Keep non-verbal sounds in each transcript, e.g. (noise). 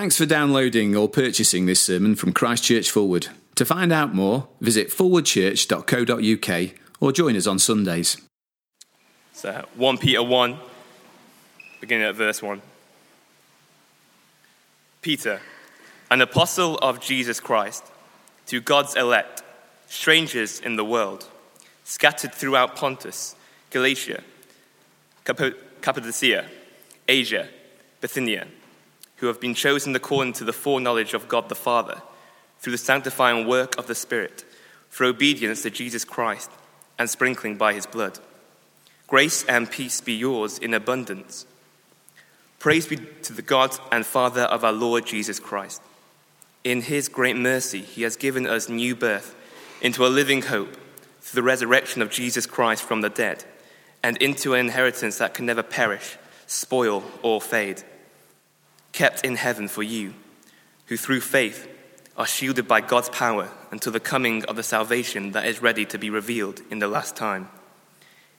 Thanks for downloading or purchasing this sermon from Christchurch Fulwood. To find out more, visit forwardchurch.co.uk or join us on Sundays. So 1 Peter 1, beginning at verse 1. Peter, an apostle of Jesus Christ, to God's elect, strangers in the world, scattered throughout Pontus, Galatia, Cappadocia, Asia, Bithynia who have been chosen according to the foreknowledge of God the Father, through the sanctifying work of the Spirit, for obedience to Jesus Christ and sprinkling by his blood. Grace and peace be yours in abundance. Praise be to the God and Father of our Lord Jesus Christ. In his great mercy, he has given us new birth into a living hope through the resurrection of Jesus Christ from the dead, and into an inheritance that can never perish, spoil, or fade kept in heaven for you, who through faith are shielded by God's power until the coming of the salvation that is ready to be revealed in the last time.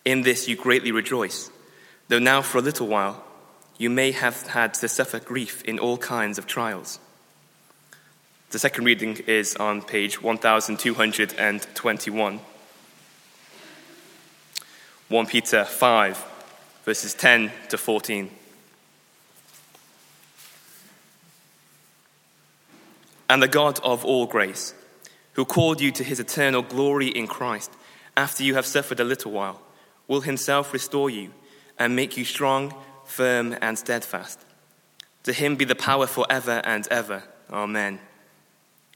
In this you greatly rejoice, though now for a little while you may have had to suffer grief in all kinds of trials. The second reading is on page 1221. 1 Peter 5, verses 10 to 14. And the God of all grace, who called you to his eternal glory in Christ, after you have suffered a little while, will himself restore you and make you strong, firm, and steadfast. To him be the power forever and ever. Amen.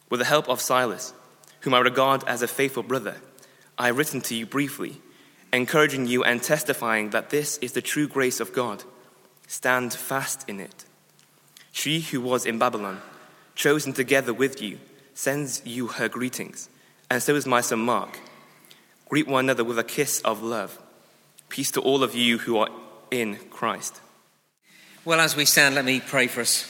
With the help of Silas, whom I regard as a faithful brother, I have written to you briefly, encouraging you and testifying that this is the true grace of God. Stand fast in it. She who was in Babylon, chosen together with you, sends you her greetings, and so is my son Mark. Greet one another with a kiss of love. Peace to all of you who are in Christ. Well, as we stand, let me pray for us.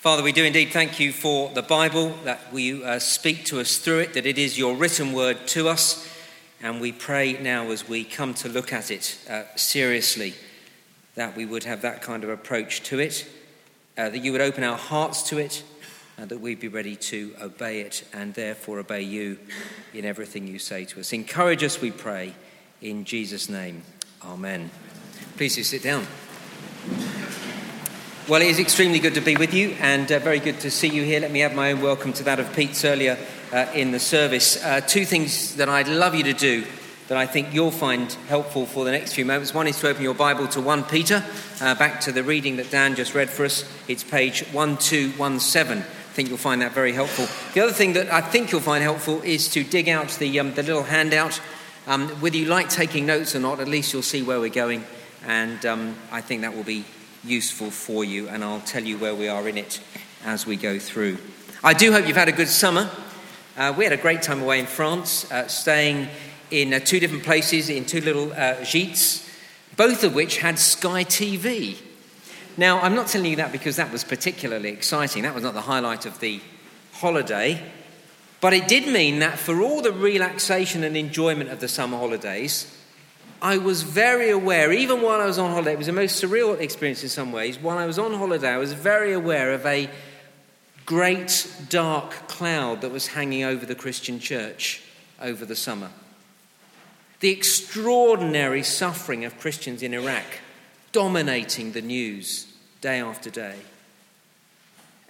Father, we do indeed thank you for the Bible, that we uh, speak to us through it, that it is your written word to us. And we pray now as we come to look at it uh, seriously that we would have that kind of approach to it, uh, that you would open our hearts to it, and that we be ready to obey it and therefore obey you in everything you say to us. Encourage us, we pray, in Jesus' name. Amen. Please do sit down. Well, it is extremely good to be with you and uh, very good to see you here. Let me add my own welcome to that of Pete's earlier uh, in the service. Uh, two things that I'd love you to do that I think you'll find helpful for the next few moments. One is to open your Bible to 1 Peter, uh, back to the reading that Dan just read for us. It's page 1217 think you'll find that very helpful. The other thing that I think you'll find helpful is to dig out the, um, the little handout. Um, whether you like taking notes or not, at least you'll see where we're going, and um, I think that will be useful for you, and I'll tell you where we are in it as we go through. I do hope you've had a good summer. Uh, we had a great time away in France, uh, staying in uh, two different places in two little uh, gîtes, both of which had Sky TV. Now, I'm not telling you that because that was particularly exciting. That was not the highlight of the holiday. But it did mean that for all the relaxation and enjoyment of the summer holidays, I was very aware, even while I was on holiday, it was a most surreal experience in some ways. While I was on holiday, I was very aware of a great dark cloud that was hanging over the Christian church over the summer. The extraordinary suffering of Christians in Iraq dominating the news day after day.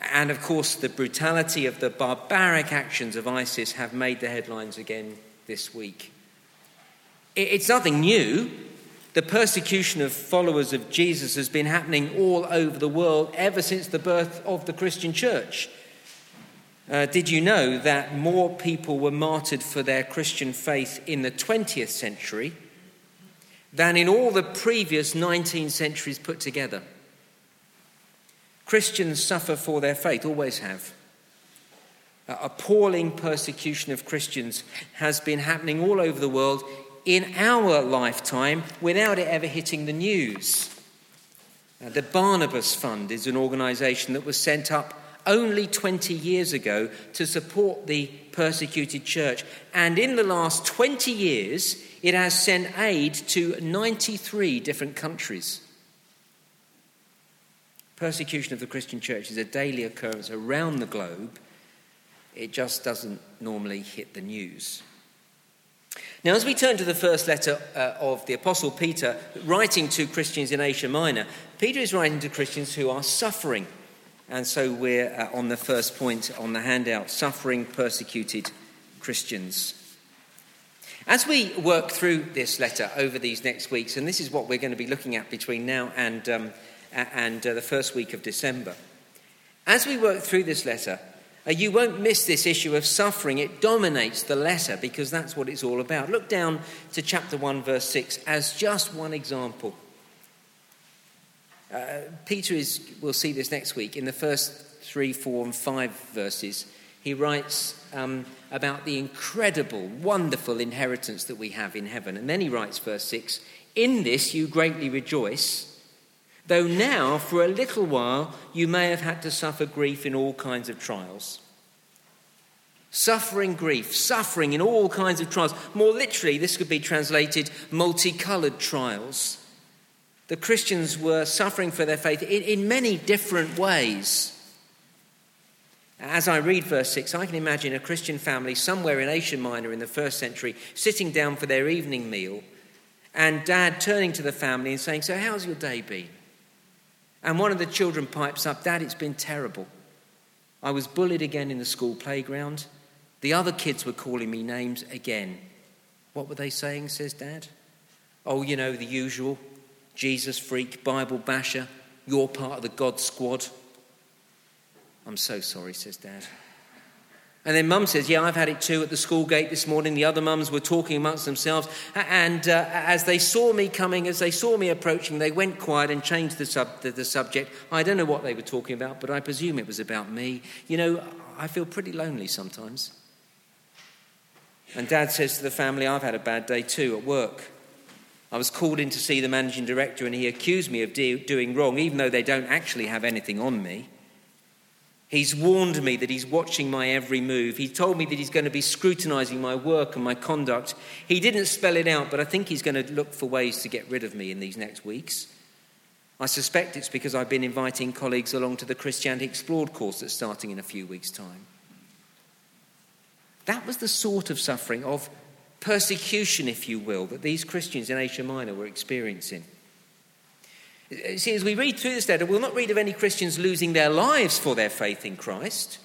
And of course, the brutality of the barbaric actions of ISIS have made the headlines again this week. It's nothing new. The persecution of followers of Jesus has been happening all over the world ever since the birth of the Christian church. Uh, did you know that more people were martyred for their Christian faith in the 20th century than in all the previous 19 centuries put together. Christians suffer for their faith, always have. Uh, appalling persecution of Christians has been happening all over the world in our lifetime without it ever hitting the news. Uh, the Barnabas Fund is an organisation that was sent up only 20 years ago to support the persecuted church. And in the last 20 years, it has sent aid to 93 different countries. Persecution of the Christian church is a daily occurrence around the globe. It just doesn't normally hit the news. Now, as we turn to the first letter uh, of the Apostle Peter, writing to Christians in Asia Minor, Peter is writing to Christians who are suffering. And so we're uh, on the first point on the handout suffering, persecuted Christians. As we work through this letter over these next weeks, and this is what we're going to be looking at between now and, um, and uh, the first week of December, as we work through this letter, uh, you won't miss this issue of suffering. It dominates the letter because that's what it's all about. Look down to chapter 1, verse 6 as just one example. Uh, Peter is, we'll see this next week, in the first three, four, and five verses, he writes um, about the incredible, wonderful inheritance that we have in heaven. And then he writes, verse 6 In this you greatly rejoice, though now, for a little while, you may have had to suffer grief in all kinds of trials. Suffering grief, suffering in all kinds of trials. More literally, this could be translated multicolored trials. The Christians were suffering for their faith in, in many different ways. As I read verse 6, I can imagine a Christian family somewhere in Asia Minor in the first century sitting down for their evening meal and dad turning to the family and saying, So, how's your day been? And one of the children pipes up, Dad, it's been terrible. I was bullied again in the school playground. The other kids were calling me names again. What were they saying, says Dad? Oh, you know, the usual. Jesus freak, Bible basher, you're part of the God squad. I'm so sorry, says Dad. And then mum says, Yeah, I've had it too at the school gate this morning. The other mums were talking amongst themselves. And uh, as they saw me coming, as they saw me approaching, they went quiet and changed the, sub- the, the subject. I don't know what they were talking about, but I presume it was about me. You know, I feel pretty lonely sometimes. And dad says to the family, I've had a bad day too at work. I was called in to see the managing director, and he accused me of de- doing wrong, even though they don't actually have anything on me. He's warned me that he's watching my every move. He told me that he's going to be scrutinizing my work and my conduct. He didn't spell it out, but I think he's going to look for ways to get rid of me in these next weeks. I suspect it's because I've been inviting colleagues along to the Christianity Explored course that's starting in a few weeks' time. That was the sort of suffering of persecution, if you will, that these Christians in Asia Minor were experiencing. See, as we read through this letter, we'll not read of any Christians losing their lives for their faith in Christ.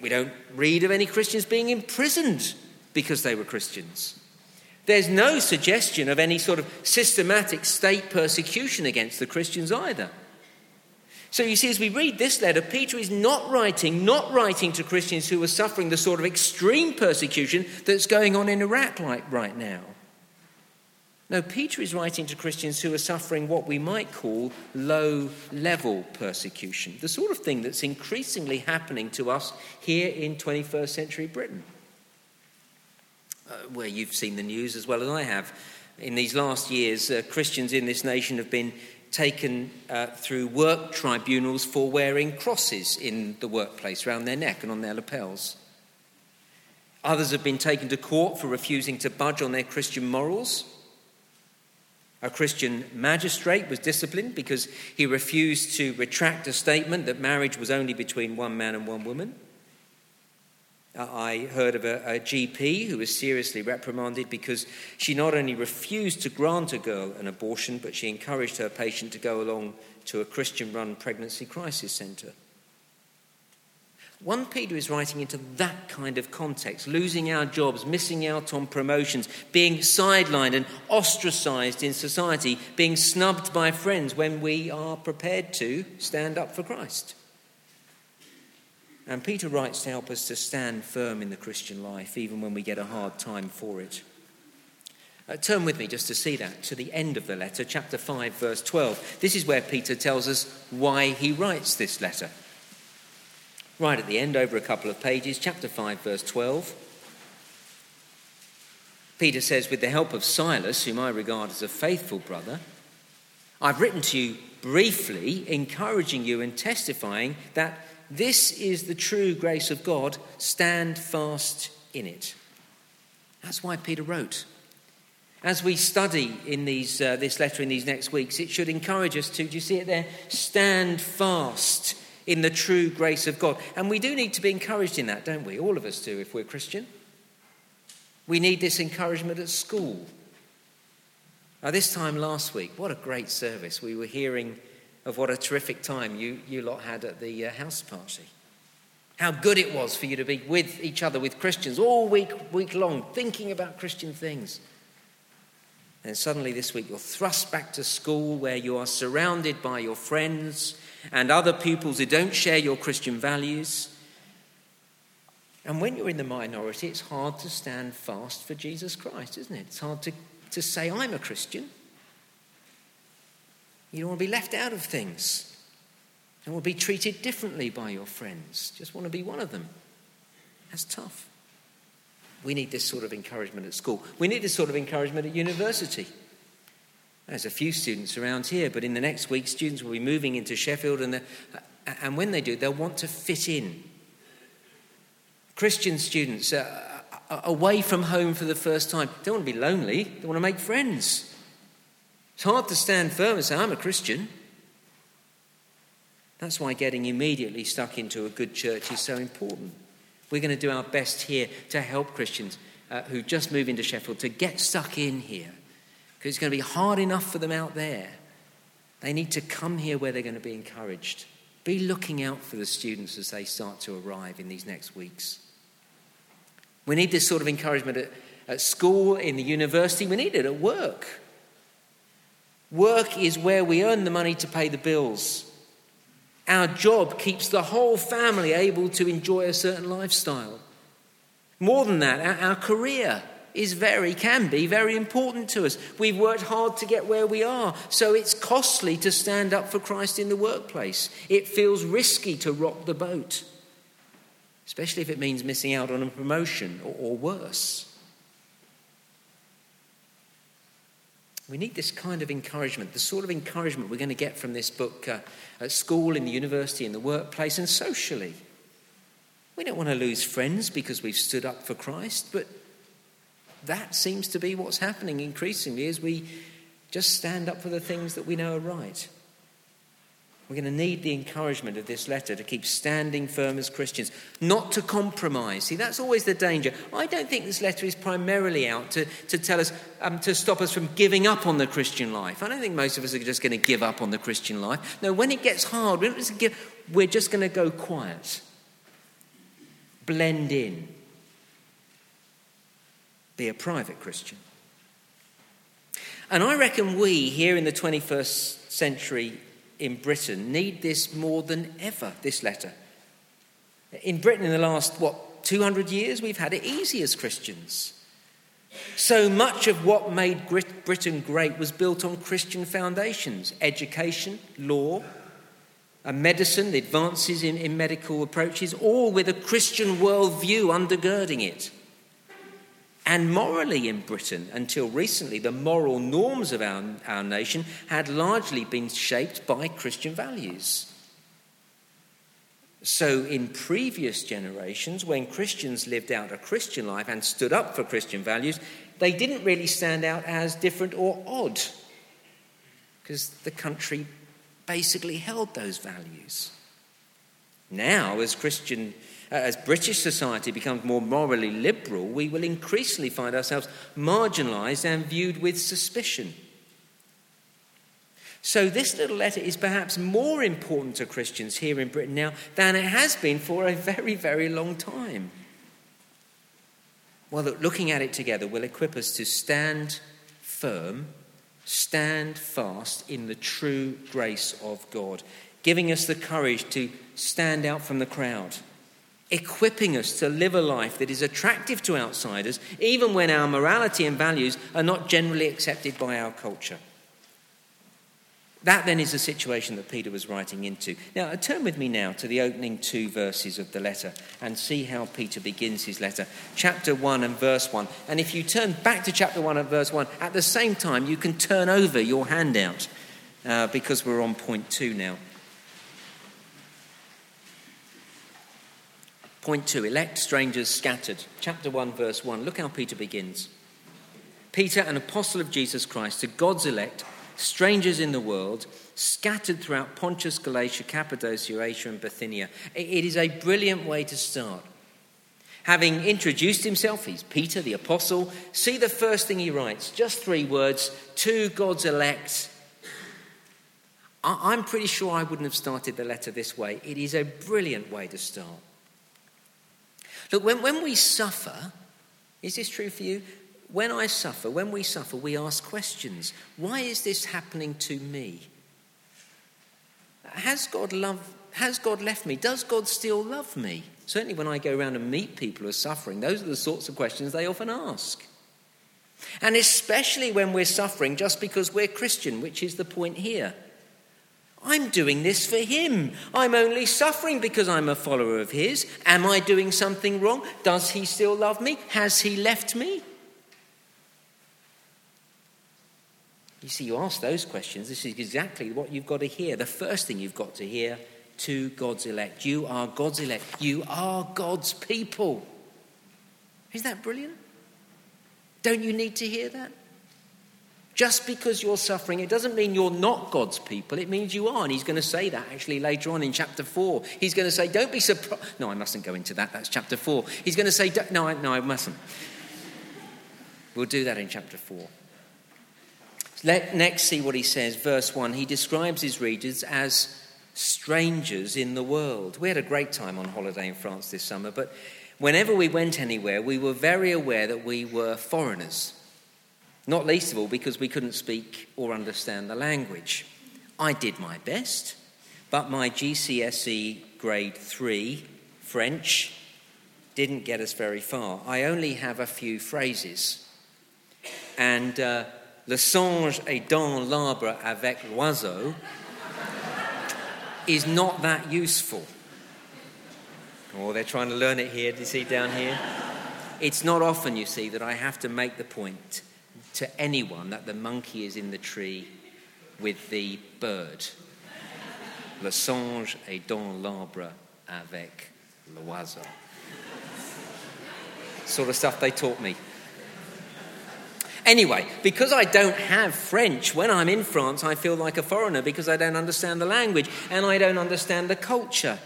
We don't read of any Christians being imprisoned because they were Christians. There's no suggestion of any sort of systematic state persecution against the Christians either. So you see, as we read this letter, Peter is not writing, not writing to Christians who are suffering the sort of extreme persecution that's going on in Iraq like right now. No, Peter is writing to Christians who are suffering what we might call low level persecution, the sort of thing that's increasingly happening to us here in 21st century Britain, uh, where you've seen the news as well as I have. In these last years, uh, Christians in this nation have been taken uh, through work tribunals for wearing crosses in the workplace around their neck and on their lapels. Others have been taken to court for refusing to budge on their Christian morals. A Christian magistrate was disciplined because he refused to retract a statement that marriage was only between one man and one woman. Uh, I heard of a, a, GP who was seriously reprimanded because she not only refused to grant a girl an abortion, but she encouraged her patient to go along to a Christian run pregnancy crisis centre. 1 Peter is writing into that kind of context, losing our jobs, missing out on promotions, being sidelined and ostracized in society, being snubbed by friends when we are prepared to stand up for Christ. And Peter writes to help us to stand firm in the Christian life, even when we get a hard time for it. Uh, turn with me just to see that to the end of the letter, chapter 5, verse 12. This is where Peter tells us why he writes this letter. Right at the end, over a couple of pages, chapter 5, verse 12. Peter says, With the help of Silas, whom I regard as a faithful brother, I've written to you briefly, encouraging you and testifying that this is the true grace of God. Stand fast in it. That's why Peter wrote. As we study in these, uh, this letter in these next weeks, it should encourage us to, do you see it there? Stand fast in the true grace of God. And we do need to be encouraged in that, don't we? All of us do if we're Christian. We need this encouragement at school. Now, this time last week, what a great service. We were hearing of what a terrific time you, you lot had at the uh, house party. How good it was for you to be with each other, with Christians, all week, week long, thinking about Christian things. And suddenly this week you're thrust back to school where you are surrounded by your friends and other pupils who don't share your Christian values. And when you're in the minority, it's hard to stand fast for Jesus Christ, isn't it? It's hard to, to say, I'm a Christian. You don't want to be left out of things. You want to be treated differently by your friends. Just want to be one of them. That's tough. We need this sort of encouragement at school. We need this sort of encouragement at university. There's a few students around here, but in the next week, students will be moving into Sheffield, and, and when they do, they'll want to fit in. Christian students are away from home for the first time. Don't want to be lonely, they want to make friends. It's hard to stand firm and say, I'm a Christian. That's why getting immediately stuck into a good church is so important. We're going to do our best here to help Christians uh, who just move into Sheffield to get stuck in here because it's going to be hard enough for them out there. They need to come here where they're going to be encouraged. Be looking out for the students as they start to arrive in these next weeks. We need this sort of encouragement at, at school, in the university, we need it at work. Work is where we earn the money to pay the bills. Our job keeps the whole family able to enjoy a certain lifestyle. More than that, our, our career is very, can be very important to us. We've worked hard to get where we are, so it's costly to stand up for Christ in the workplace. It feels risky to rock the boat, especially if it means missing out on a promotion or, or worse. We need this kind of encouragement, the sort of encouragement we're going to get from this book uh, at school, in the university, in the workplace, and socially. We don't want to lose friends because we've stood up for Christ, but that seems to be what's happening increasingly as we just stand up for the things that we know are right. We're going to need the encouragement of this letter to keep standing firm as Christians, not to compromise. See, that's always the danger. I don't think this letter is primarily out to, to tell us, um, to stop us from giving up on the Christian life. I don't think most of us are just going to give up on the Christian life. No, when it gets hard, we're just, we're just going to go quiet, blend in, be a private Christian. And I reckon we here in the 21st century in Britain need this more than ever, this letter. In Britain, in the last, what, 200 years, we've had it easy as Christians. So much of what made Britain great was built on Christian foundations education, law, and medicine, the advances in, in medical approaches, all with a Christian worldview undergirding it. And morally in Britain, until recently, the moral norms of our, our nation had largely been shaped by Christian values. So, in previous generations, when Christians lived out a Christian life and stood up for Christian values, they didn't really stand out as different or odd because the country basically held those values. Now, as Christian Uh, as British society becomes more morally liberal, we will increasingly find ourselves marginalised and viewed with suspicion. So, this little letter is perhaps more important to Christians here in Britain now than it has been for a very, very long time. Well, looking at it together will equip us to stand firm, stand fast in the true grace of God, giving us the courage to stand out from the crowd equipping us to live a life that is attractive to outsiders, even when our morality and values are not generally accepted by our culture. That then is the situation that Peter was writing into. Now, turn with me now to the opening two verses of the letter and see how Peter begins his letter. Chapter 1 and verse 1. And if you turn back to chapter 1 and verse 1, at the same time, you can turn over your handout uh, because we're on point 2 now. Point two elect strangers scattered. Chapter 1, verse 1. Look how Peter begins. Peter, an apostle of Jesus Christ, to God's elect, strangers in the world, scattered throughout Pontus, Galatia, Cappadocia, Asia, and Bithynia. It is a brilliant way to start. Having introduced himself, he's Peter the apostle. See the first thing he writes, just three words to God's elect. I'm pretty sure I wouldn't have started the letter this way. It is a brilliant way to start. Look, when, when we suffer, is this true for you? When I suffer, when we suffer, we ask questions. Why is this happening to me? Has God, love, has God left me? Does God still love me? Certainly, when I go around and meet people who are suffering, those are the sorts of questions they often ask. And especially when we're suffering just because we're Christian, which is the point here. I'm doing this for him. I'm only suffering because I'm a follower of his. Am I doing something wrong? Does he still love me? Has he left me? You see, you ask those questions, this is exactly what you've got to hear. The first thing you've got to hear to God's elect. You are God's elect. You are God's people. Isn't that brilliant? Don't you need to hear that? Just because you're suffering, it doesn't mean you're not God's people. It means you are. And he's going to say that actually later on in chapter 4. He's going to say, Don't be surprised. No, I mustn't go into that. That's chapter 4. He's going to say, No, I, no, I mustn't. We'll do that in chapter 4. Let next see what he says. Verse 1 He describes his readers as strangers in the world. We had a great time on holiday in France this summer, but whenever we went anywhere, we were very aware that we were foreigners. Not least of all because we couldn't speak or understand the language. I did my best, but my GCSE grade 3 French didn't get us very far. I only have a few phrases. And uh, le singe est dans l'arbre avec l'oiseau is not that useful. Oh, they're trying to learn it here. Do you see down here? It's not often, you see, that I have to make the point to anyone that the monkey is in the tree with the bird. Le singe est dans l'arbre avec l'oiseau. Sort of stuff they taught me. Anyway, because I don't have French, when I'm in France, I feel like a foreigner because I don't understand the language and I don't understand the culture.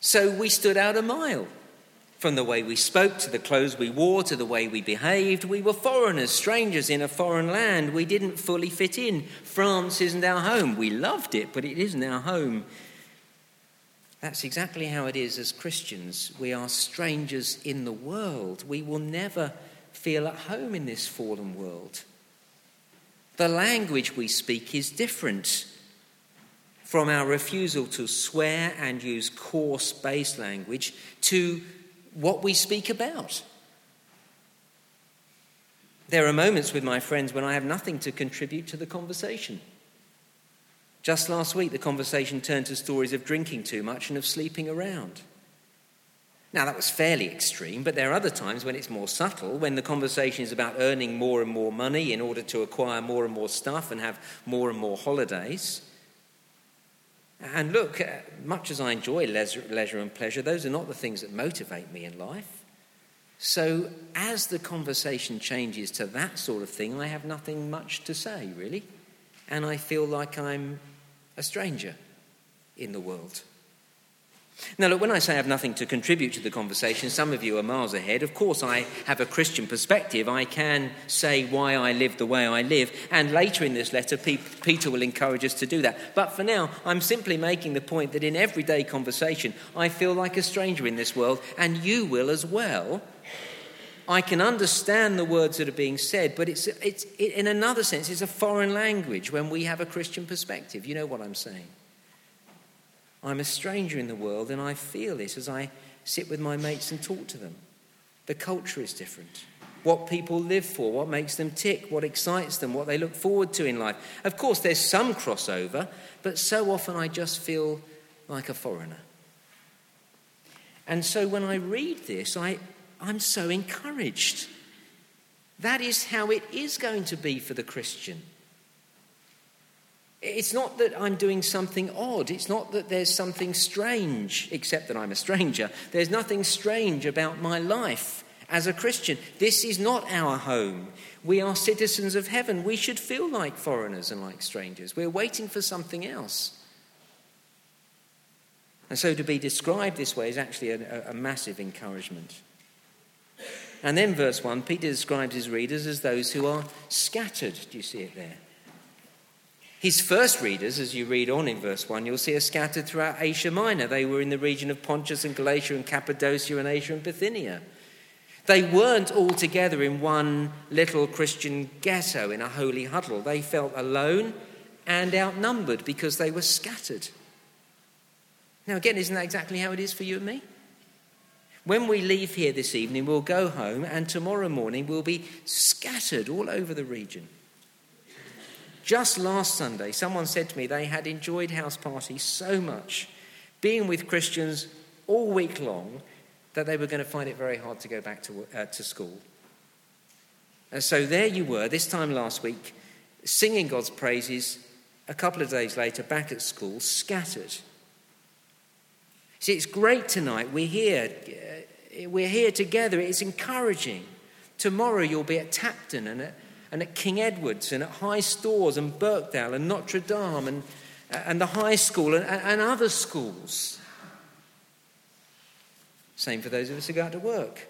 So we stood out a mile. From the way we spoke to the clothes we wore to the way we behaved, we were foreigners, strangers in a foreign land. We didn't fully fit in. France isn't our home. We loved it, but it isn't our home. That's exactly how it is as Christians. We are strangers in the world. We will never feel at home in this fallen world. The language we speak is different from our refusal to swear and use coarse base language to what we speak about. There are moments with my friends when I have nothing to contribute to the conversation. Just last week, the conversation turned to stories of drinking too much and of sleeping around. Now, that was fairly extreme, but there are other times when it's more subtle, when the conversation is about earning more and more money in order to acquire more and more stuff and have more and more holidays. And look, uh, much as I enjoy leisure, and pleasure, those are not the things that motivate me in life. So, as the conversation changes to that sort of thing, I have nothing much to say, really. And I feel like I'm a stranger in the world. Now, look, when I say I have nothing to contribute to the conversation, some of you are miles ahead. Of course, I have a Christian perspective. I can say why I live the way I live, and later in this letter, Peter will encourage us to do that. But for now, I'm simply making the point that in everyday conversation, I feel like a stranger in this world, and you will as well. I can understand the words that are being said, but it's, it's, it, in another sense, it's a foreign language when we have a Christian perspective. You know what I'm saying? I'm a stranger in the world, and I feel this as I sit with my mates and talk to them. The culture is different. What people live for, what makes them tick, what excites them, what they look forward to in life. Of course, there's some crossover, but so often I just feel like a foreigner. And so when I read this, I, I'm so encouraged. That is how it is going to be for the Christian. It's not that I'm doing something odd. It's not that there's something strange, except that I'm a stranger. There's nothing strange about my life as a Christian. This is not our home. We are citizens of heaven. We should feel like foreigners and like strangers. We're waiting for something else. And so to be described this way is actually a, a massive encouragement. And then, verse 1, Peter describes his readers as those who are scattered. Do you see it there? His first readers, as you read on in verse 1, you'll see are scattered throughout Asia Minor. They were in the region of Pontus and Galatia and Cappadocia and Asia and Bithynia. They weren't all together in one little Christian ghetto in a holy huddle. They felt alone and outnumbered because they were scattered. Now, again, isn't that exactly how it is for you and me? When we leave here this evening, we'll go home, and tomorrow morning we'll be scattered all over the region. Just last Sunday, someone said to me they had enjoyed house parties so much, being with Christians all week long, that they were going to find it very hard to go back to, uh, to school. And so there you were, this time last week, singing God's praises, a couple of days later, back at school, scattered. See, it's great tonight. We're here. Uh, we're here together. It's encouraging. Tomorrow you'll be at Tapton and at, and at King Edward's and at High Storrs and Birkdale and Notre Dame and, and the high school and, and other schools. Same for those of us who go out to work.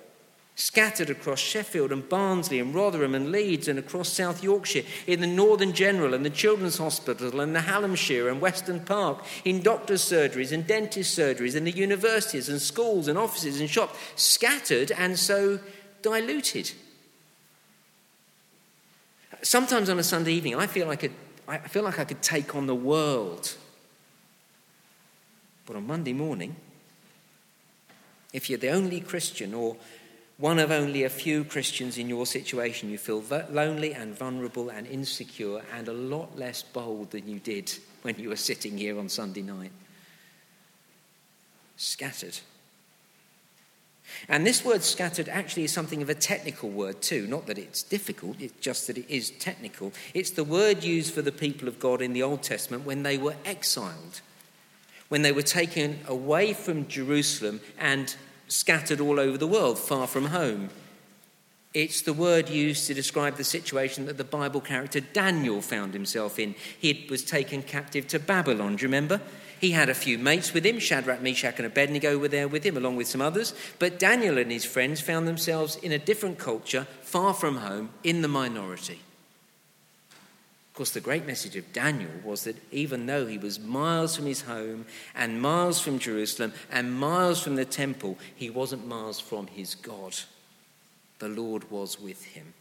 Scattered across Sheffield and Barnsley and Rotherham and Leeds and across South Yorkshire, in the Northern General and the Children's Hospital and the Hallamshire and Weston Park, in doctors' surgeries and dentist surgeries, in the universities and schools and offices and shops, scattered and so diluted. Sometimes on a Sunday evening, I feel like I, could, I feel like I could take on the world. But on Monday morning, if you're the only Christian or one of only a few Christians in your situation, you feel lonely and vulnerable and insecure and a lot less bold than you did when you were sitting here on Sunday night. Scattered. And this word scattered actually is something of a technical word too. Not that it's difficult, it's just that it is technical. It's the word used for the people of God in the Old Testament when they were exiled when they were taken away from Jerusalem and scattered all over the world, far from home. It's the word used to describe the situation that the Bible character Daniel found himself in. He was taken captive to Babylon, do you remember? He had a few mates with him, Shadrach, Meshach, and Abednego were there with him, along with some others. But Daniel and his friends found themselves in a different culture, far from home, in the minority. Of course, the great message of Daniel was that even though he was miles from his home and miles from Jerusalem and miles from the temple, he wasn't miles from his God. The Lord was with him.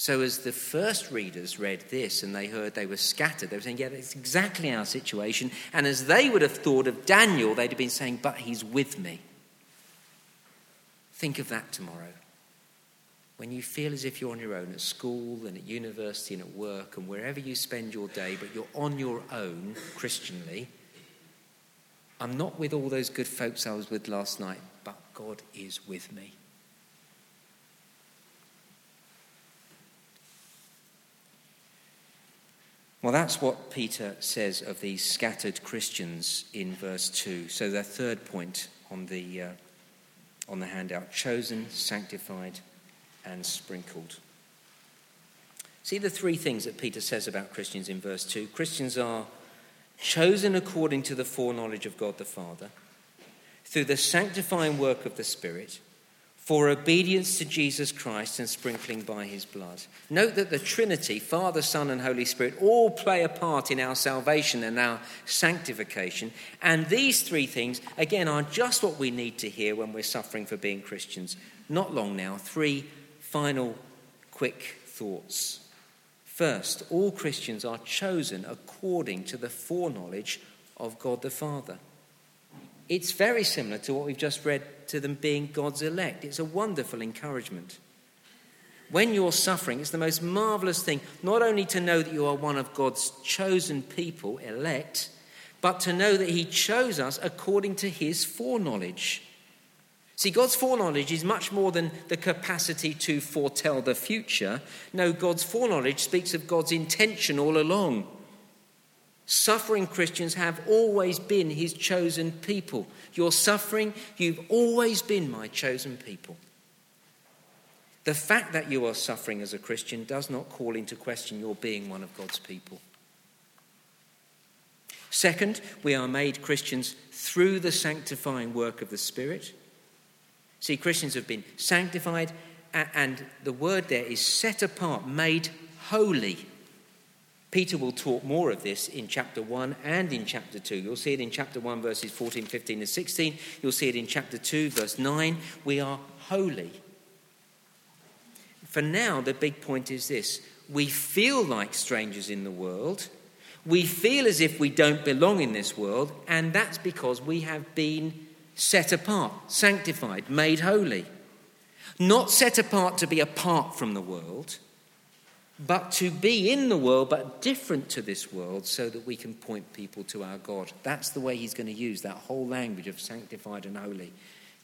So, as the first readers read this and they heard they were scattered, they were saying, Yeah, that's exactly our situation. And as they would have thought of Daniel, they'd have been saying, But he's with me. Think of that tomorrow when you feel as if you're on your own at school and at university and at work and wherever you spend your day, but you're on your own Christianly, I'm not with all those good folks I was with last night, but God is with me. Well, that's what Peter says of these scattered Christians in verse 2. So, their third point on the, uh, on the handout chosen, sanctified, and sprinkled. See the three things that Peter says about Christians in verse 2. Christians are chosen according to the foreknowledge of God the Father, through the sanctifying work of the Spirit, for obedience to Jesus Christ and sprinkling by his blood. Note that the Trinity, Father, Son, and Holy Spirit, all play a part in our salvation and our sanctification. And these three things, again, are just what we need to hear when we're suffering for being Christians. Not long now, three final quick thoughts. First, all Christians are chosen according to the foreknowledge of God the Father. It's very similar to what we've just read to them being God's elect. It's a wonderful encouragement. When you're suffering, it's the most marvelous thing not only to know that you are one of God's chosen people, elect, but to know that He chose us according to His foreknowledge. See, God's foreknowledge is much more than the capacity to foretell the future. No, God's foreknowledge speaks of God's intention all along. Suffering Christians have always been his chosen people. You're suffering, you've always been my chosen people. The fact that you are suffering as a Christian does not call into question your being one of God's people. Second, we are made Christians through the sanctifying work of the Spirit. See, Christians have been sanctified, and the word there is set apart, made holy. Peter will talk more of this in chapter 1 and in chapter 2. You'll see it in chapter 1, verses 14, 15, and 16. You'll see it in chapter 2, verse 9. We are holy. For now, the big point is this we feel like strangers in the world. We feel as if we don't belong in this world, and that's because we have been set apart, sanctified, made holy. Not set apart to be apart from the world but to be in the world, but different to this world, so that we can point people to our God. That's the way he's going to use that whole language of sanctified and holy.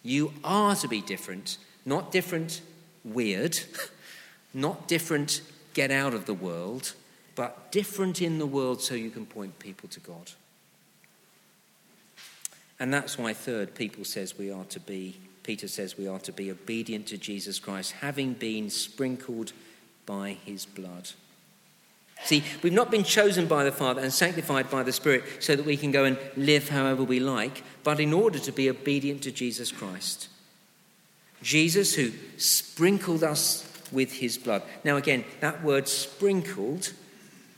You are to be different, not different weird, (laughs) not different get out of the world, but different in the world so you can point people to God. And that's why, third, people says we are to be, Peter says we are to be obedient to Jesus Christ, having been sprinkled by his blood. See, we've not been chosen by the Father and sanctified by the Spirit so that we can go and live however we like, but in order to be obedient to Jesus Christ. Jesus, who sprinkled us with his blood. Now, again, that word sprinkled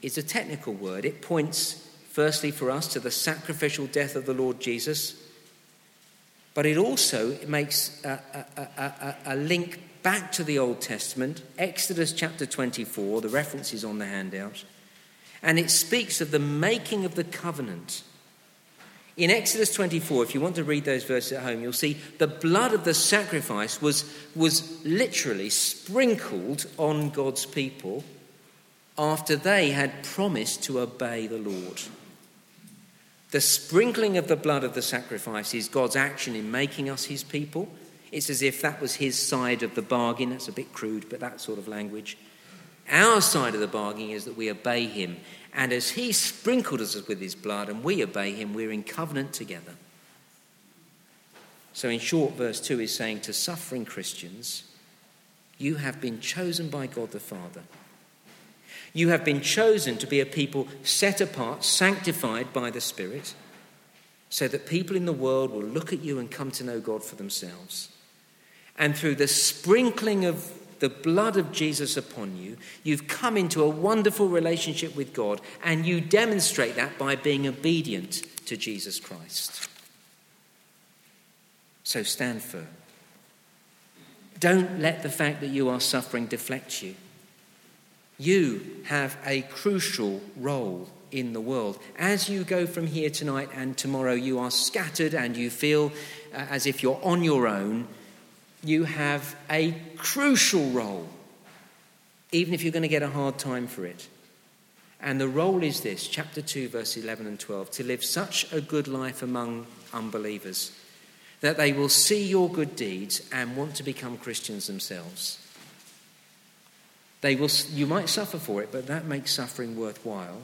is a technical word. It points, firstly, for us to the sacrificial death of the Lord Jesus, but it also makes a, a, a, a link back to the Old Testament, Exodus chapter 24, the reference is on the handout, and it speaks of the making of the covenant. In Exodus 24, if you want to read those verses at home, you'll see the blood of the sacrifice was, was literally sprinkled on God's people after they had promised to obey the Lord. The sprinkling of the blood of the sacrifice is God's action in making us his people it's as if that was his side of the bargain. That's a bit crude, but that sort of language. Our side of the bargain is that we obey him. And as he sprinkled us with his blood and we obey him, we're in covenant together. So, in short, verse 2 is saying to suffering Christians, you have been chosen by God the Father. You have been chosen to be a people set apart, sanctified by the Spirit, so that people in the world will look at you and come to know God for themselves. And through the sprinkling of the blood of Jesus upon you, you've come into a wonderful relationship with God, and you demonstrate that by being obedient to Jesus Christ. So stand firm. Don't let the fact that you are suffering deflect you. You have a crucial role in the world. As you go from here tonight and tomorrow, you are scattered and you feel uh, as if you're on your own you have a crucial role, even if you're going to get a hard time for it. And the role is this chapter 2, verse 11 and 12 to live such a good life among unbelievers that they will see your good deeds and want to become Christians themselves. They will, you might suffer for it, but that makes suffering worthwhile.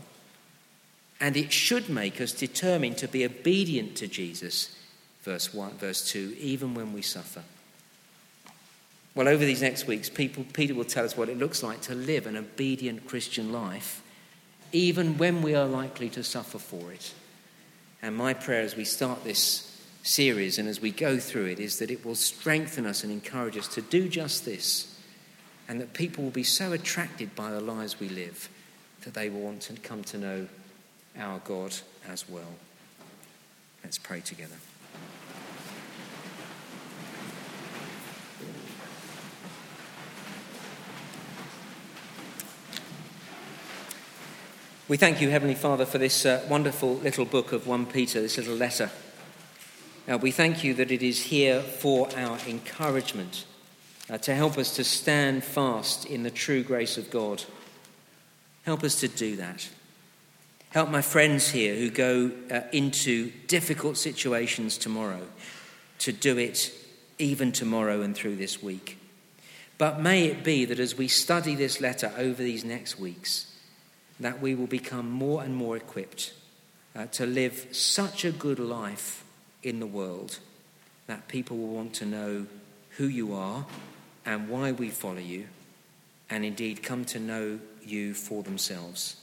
And it should make us determined to be obedient to Jesus, verse 1, verse 2, even when we suffer. Well, over these next weeks, people, Peter will tell us what it looks like to live an obedient Christian life, even when we are likely to suffer for it. And my prayer as we start this series and as we go through it is that it will strengthen us and encourage us to do just this, and that people will be so attracted by the lives we live that they will want to come to know our God as well. Let's pray together. We thank you, Heavenly Father, for this uh, wonderful little book of 1 Peter, this little letter. Now, we thank you that it is here for our encouragement, uh, to help us to stand fast in the true grace of God. Help us to do that. Help my friends here who go uh, into difficult situations tomorrow to do it even tomorrow and through this week. But may it be that as we study this letter over these next weeks, that we will become more and more equipped uh, to live such a good life in the world that people will want to know who you are and why we follow you, and indeed come to know you for themselves.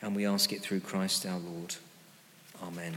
And we ask it through Christ our Lord. Amen.